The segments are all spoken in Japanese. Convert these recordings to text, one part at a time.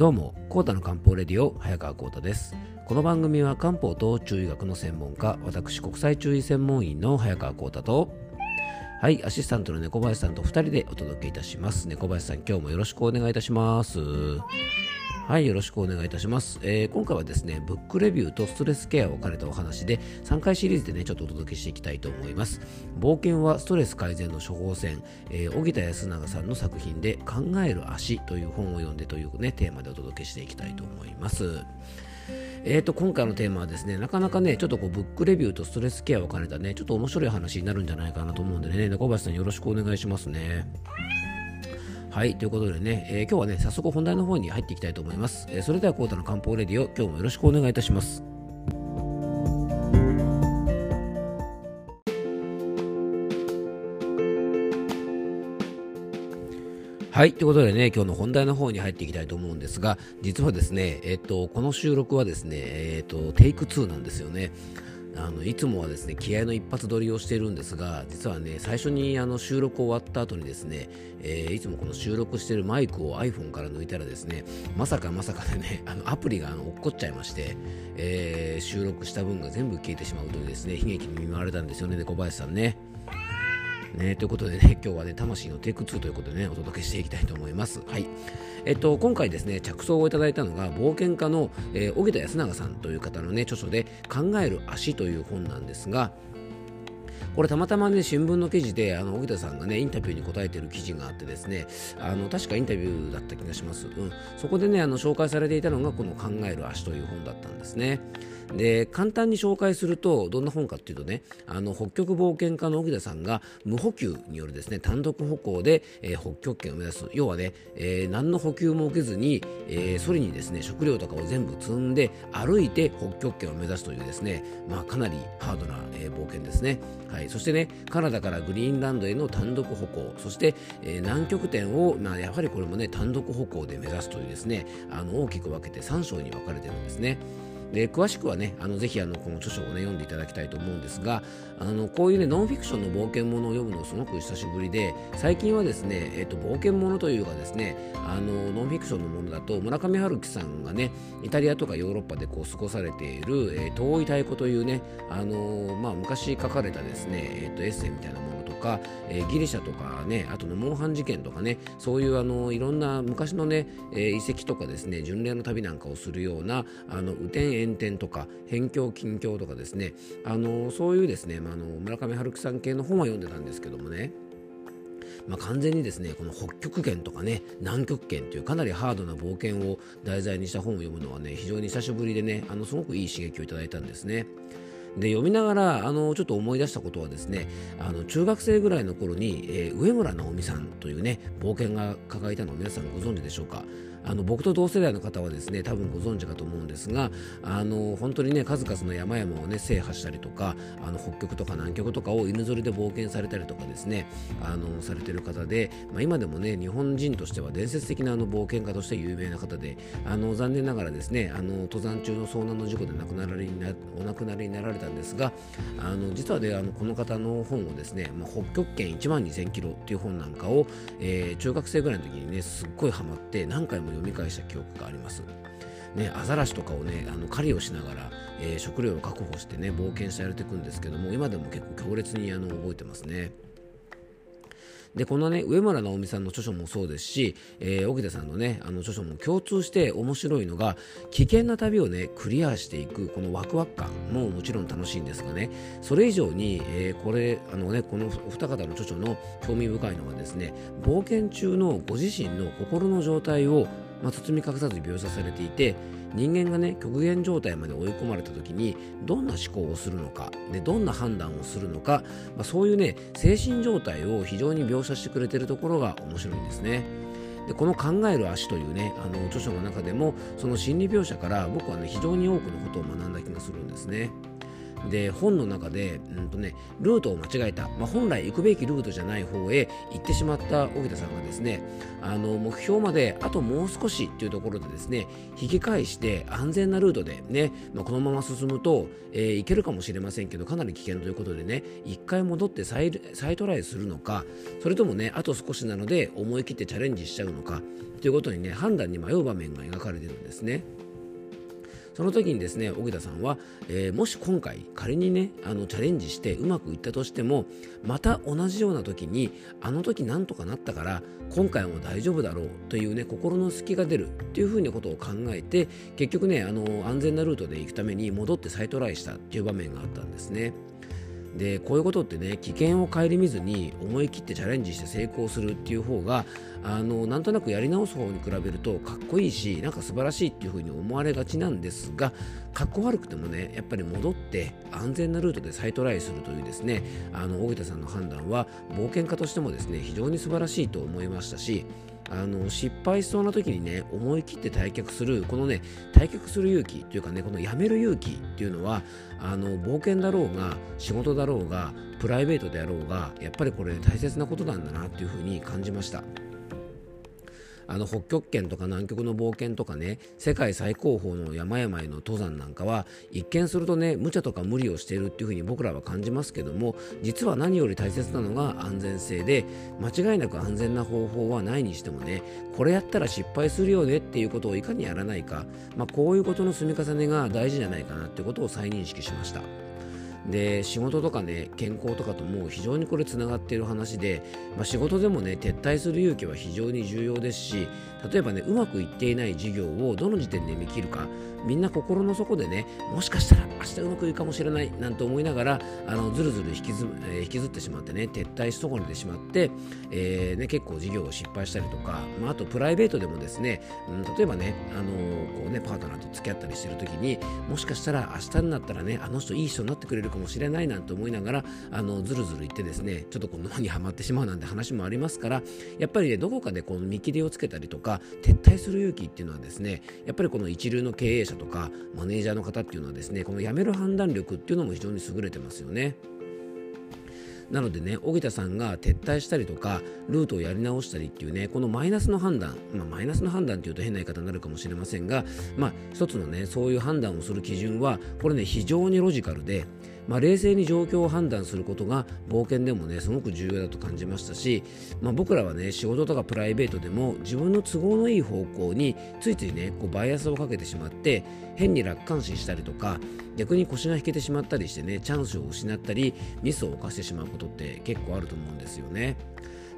どうも、コータの漢方レディオ、早川コータです。この番組は漢方と中医学の専門家、私、国際中医専門員の早川コータと、はい、アシスタントの猫林さんと2人でお届けいたします。猫林さん、今日もよろしくお願いいたします。はい、よろしくお願いいたします。えー今回はですね、ブックレビューとストレスケアを兼ねたお話で、3回シリーズでね、ちょっとお届けしていきたいと思います。冒険はストレス改善の処方箋、えー、荻田康永さんの作品で、考える足という本を読んでというね、テーマでお届けしていきたいと思います。えー、と今回のテーマはですねなかなかねちょっとこうブックレビューとストレスケアを兼ねたねちょっと面白い話になるんじゃないかなと思うんでね。中林さんよろしくお願いしますね。はいということでね、えー今日はね早速本題の方に入っていきたいと思います、えーそれではコータの漢方レディオ今日もよろしくお願いいたします。はい。ということでね、今日の本題の方に入っていきたいと思うんですが、実はですね、えっと、この収録はですね、えっと、テイク2なんですよね。あのいつもはですね気合の一発撮りをしているんですが実はね最初にあの収録終わった後にですね、えーいつもこの収録しているマイクを iPhone から抜いたらですねまさかまさかでねあのアプリがあの落っこっちゃいまして、えー収録した分が全部消えてしまうというですね悲劇に見舞われたんですよねで小林さんね。ね、ということでね、今日はね、魂のテイク2ということでね、お届けしていきたいと思います。はい。えっと、今回ですね、着想をいただいたのが、冒険家の、えー、荻田康永さんという方のね、著書で、考える足という本なんですが、これたまたまね新聞の記事であの荻田さんがねインタビューに答えている記事があってですねあの確かインタビューだった気がします、うん、そこでねあの紹介されていたのがこの「考える足」という本だったんですねで簡単に紹介するとどんな本かっていうとねあの北極冒険家の荻田さんが無補給によるですね単独歩行で、えー北極圏を目指す。要はね、えー何の補給も受けずに、えーソリにですね食料とかを全部積んで歩いて北極圏を目指すというですねまあかなりハードな、えー冒険ですね。はい、そしてねカナダからグリーンランドへの単独歩行そして、えー南極点を、まあ、やはりこれもね単独歩行で目指すというですねあの大きく分けて3章に分かれてるんですね。で詳しくはねあのぜひあのこの著書を、ね、読んでいただきたいと思うんですがあのこういうねノンフィクションの冒険ものを読むのすごく久しぶりで最近はですね、えっと冒険ものというかですねあのノンフィクションのものだと村上春樹さんがねイタリアとかヨーロッパでこう過ごされている、えー遠い太鼓というねあのまあ、昔書かれたですね、えっとエッセイみたいなものとか、えーギリシャとかねあとのモンハン事件とかねそういうあのいろんな昔のね、えー遺跡とかですね巡礼の旅なんかをするようなあの雨天炎天とか辺境近況とかですねあのそういうですね、まあ、あの村上春樹さん系の本は読んでたんですけどもねまあ、完全にですねこの北極圏とかね南極圏というかなりハードな冒険を題材にした本を読むのはね非常に久しぶりでねあのすごくいい刺激をいただいたんですね。で読みながらあのちょっと思い出したことはですねあの中学生ぐらいの頃に、えー上村直美さんというね冒険が抱えたのを皆さんご存知でしょうか。あの僕と同世代の方はですね多分ご存知かと思うんですがあの本当にね数々の山々をね制覇したりとかあの北極とか南極とかを犬ぞりで冒険されたりとかですねあのされてる方で、まあ、今でもね日本人としては伝説的なあの冒険家として有名な方であの残念ながらですねあの登山中の遭難の事故で亡くなられになお亡くなりになられたんですがあの実はねあのこの方の本をですね、まあ、北極圏1万2000キロっていう本なんかを、えー中学生ぐらいの時にねすっごいハマって何回も読み返した記憶があります。ね、アザラシとかをねあの狩りをしながら、えー食料を確保してね冒険してやれていくんですけども今でも結構強烈にあの覚えてますね。でこのね上村直美さんの著書もそうですし、えー、荻田さんのねあの著書も共通して面白いのが危険な旅をねクリアしていくこのワクワク感ももちろん楽しいんですがねそれ以上に、えーこれあのねこのお二方の著書の興味深いのはですね冒険中のご自身の心の状態をまあ、包み隠さず描写されていて人間がね極限状態まで追い込まれた時にどんな思考をするのかでどんな判断をするのか、まあ、そういうね精神状態を非常に描写してくれてるところが面白いんですね。でこの「考える足」というねあの著書の中でもその心理描写から僕はね非常に多くのことを学んだ気がするんですね。で本の中で、うんとね、ルートを間違えた、まあ、本来行くべきルートじゃない方へ行ってしまった荻田さんがですねあの目標まであともう少しっていうところでですね引き返して安全なルートでね、まあ、このまま進むと、えー、行けるかもしれませんけどかなり危険ということでね一回戻って再再トライするのかそれともねあと少しなので思い切ってチャレンジしちゃうのかということにね判断に迷う場面が描かれてるんですね。その時にですね荻田さんは、えー、もし今回仮にねあのチャレンジしてうまくいったとしてもまた同じような時にあの時なんとかなったから今回も大丈夫だろうというね心の隙が出るっていうふうなことを考えて結局ねあの安全なルートで行くために戻って再トライしたっていう場面があったんですね。でこういうことってね危険を顧みずに思い切ってチャレンジして成功するっていう方があのなんとなくやり直す方に比べるとかっこいいしなんか素晴らしいっていう風に思われがちなんですがかっこ悪くてもねやっぱり戻って安全なルートで再トライするというですねあの大田さんの判断は冒険家としてもですね非常に素晴らしいと思いましたしあの失敗しそうな時にね思い切って退却するこのね退却する勇気というかねこのやめる勇気っていうのはあの冒険だろうが仕事だろうがプライベートであろうがやっぱりこれ大切なことなんだなっていうふうに感じました。あの北極圏とか南極の冒険とかね世界最高峰の山々への登山なんかは一見するとね無茶とか無理をしているっていうふうに僕らは感じますけども実は何より大切なのが安全性で間違いなく安全な方法はないにしてもねこれやったら失敗するよねっていうことをいかにやらないか、まあ、こういうことの積み重ねが大事じゃないかなってことを再認識しました。で仕事とかね健康とかとも非常にこれつながっている話で、まあ、仕事でもね撤退する勇気は非常に重要ですし例えばねうまくいっていない事業をどの時点で見切るかみんな心の底でねもしかしたら明日うまくいくかもしれないなんて思いながらあのずるずる引きず,、えー、引きずってしまってね撤退し損ねてしまって、えーね、結構事業を失敗したりとか、まあ、あとプライベートでもですね、うん、例えばね,、あの、こうねパートナーと付き合ったりしてる時にもしかしたら明日になったらねあの人いい人になってくれるかもしれないなんて思いながらあのずるずる言ってですねちょっとこの沼にはまってしまうなんて話もありますからやっぱりねどこかでこの見切りをつけたりとか撤退する勇気っていうのはですねやっぱりこの一流の経営者とかマネージャーの方っていうのはですねこの辞める判断力っていうのも非常に優れてますよね。なのでね、荻田さんが撤退したりとか、ルートをやり直したりっていうね、このマイナスの判断、まあ、マイナスの判断っていうと変な言い方になるかもしれませんが、まあ、一つのね、そういう判断をする基準は、これね、非常にロジカルで、まあ、冷静に状況を判断することが冒険でもねすごく重要だと感じましたし、まあ、僕らはね仕事とかプライベートでも自分の都合のいい方向についついねこうバイアスをかけてしまって変に楽観視したりとか逆に腰が引けてしまったりしてねチャンスを失ったりミスを犯してしまうことって結構あると思うんですよね。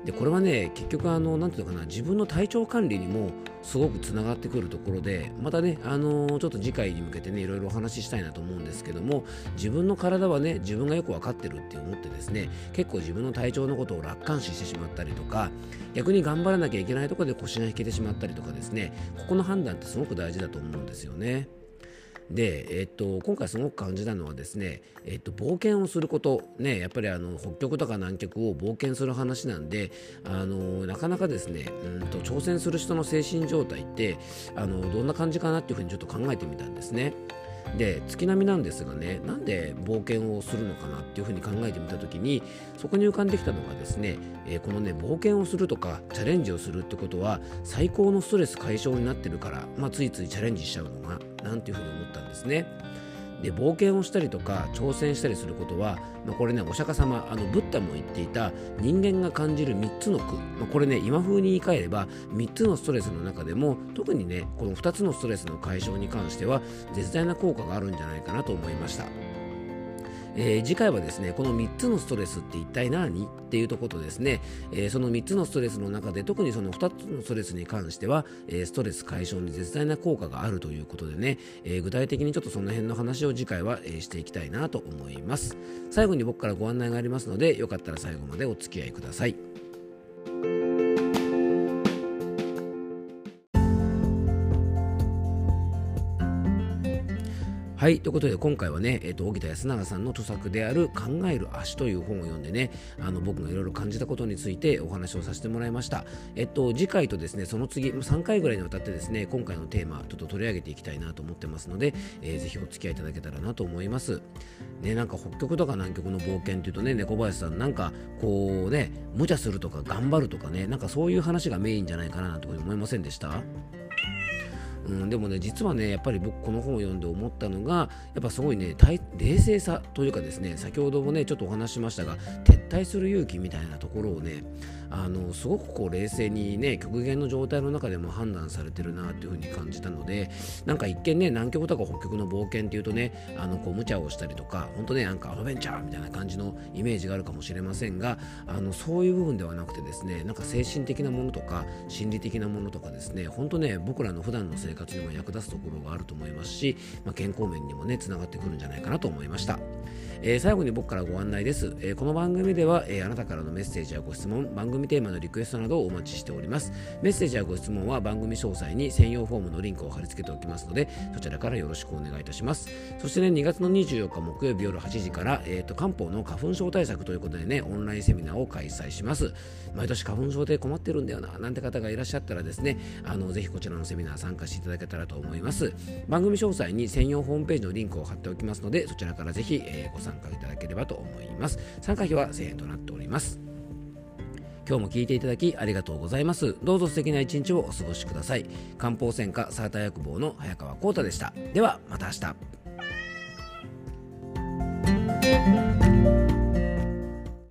でこれはね結局あのなていうのかな自分の体調管理にもすごくつながってくるところでまたねあのちょっと次回に向けてねいろいろお話ししたいなと思うんですけども自分の体はね自分がよく分かってるって思ってですね結構自分の体調のことを楽観視してしまったりとか逆に頑張らなきゃいけないところで腰が引けてしまったりとかですねここの判断ってすごく大事だと思うんですよね。で、えっと、今回すごく感じたのはですね、えっと、冒険をすること、ね、やっぱりあの北極とか南極を冒険する話なんであのなかなかですねうんと挑戦する人の精神状態ってあのどんな感じかなっていうふうにちょっと考えてみたんですね。で月並みなんですがねなんで冒険をするのかなっていうふうに考えてみた時にそこに浮かんできたのがですね、えー、このね冒険をするとかチャレンジをするってことは最高のストレス解消になってるから、まあ、ついついチャレンジしちゃうのがなんていうふうに思ったんですね。で冒険をしたりとか挑戦したりすることは、まあ、これねお釈迦様あのブッダも言っていた人間が感じる3つの苦、まあ、これね今風に言い換えれば3つのストレスの中でも特にねこの2つのストレスの解消に関しては絶大な効果があるんじゃないかなと思いました。えー、次回はですねこの3つのストレスって一体何っていうとことですね、えー、その3つのストレスの中で特にその2つのストレスに関しては、えー、ストレス解消に絶大な効果があるということでね、え具体的にちょっとその辺の話を次回は、えしていきたいなと思います。最後に僕からご案内がありますのでよかったら最後までお付き合いください。はい、ということで今回はね、えっ、ー、と、荻田康永さんの著作である考える足という本を読んでね、あの、僕がいろいろ感じたことについてお話をさせてもらいました。えっと、次回とですね、その次、3回ぐらいにわたってですね、今回のテーマ、ちょっと取り上げていきたいなと思ってますので、えー、ぜひお付き合いいただけたらなと思います。ね、なんか北極とか南極の冒険っていうとね、猫林さん、なんかこうね、無茶するとか頑張るとかね、なんかそういう話がメインじゃないかなと思いませんでした？うん、でもね実はねやっぱり僕この本を読んで思ったのがやっぱすごいね冷静さというかですね先ほどもねちょっとお話ししましたが撤退する勇気みたいなところをねあのすごくこう冷静にね極限の状態の中でも判断されてるなっていう風に感じたのでなんか一見ね南極とか北極の冒険っていうとねあのこう無茶をしたりとか本当ねなんかアドベンチャーみたいな感じのイメージがあるかもしれませんがあのそういう部分ではなくてですねなんか精神的なものとか心理的なものとかですね本当ね僕らの普段の生活にも役立つところがあると思いますし、まあ、健康面にもねつながってくるんじゃないかなと思いました。えー、最後に僕からご案内です、えー、この番組では、えー、あなたからのメッセージやご質問番組テーマのリクエストなどをお待ちしております。メッセージやご質問は番組詳細に専用フォームのリンクを貼り付けておきますのでそちらからよろしくお願いいたします。そしてね2月の24日木曜日夜8時から、えーと、漢方の花粉症対策ということでねオンラインセミナーを開催します。毎年花粉症で困ってるんだよななんて方がいらっしゃったらですねあのぜひこちらのセミナー参加していただけたらと思います。番組詳細に専用ホームページのリンクを貼っておきますのでそちらからぜひ、えー、ご参加いただければと思います。参加費は1000円となっております。今日も聞いていただきありがとうございます。どうぞ素敵な一日をお過ごしください。漢方専科サーター薬房の早川浩太でした。ではまた明日。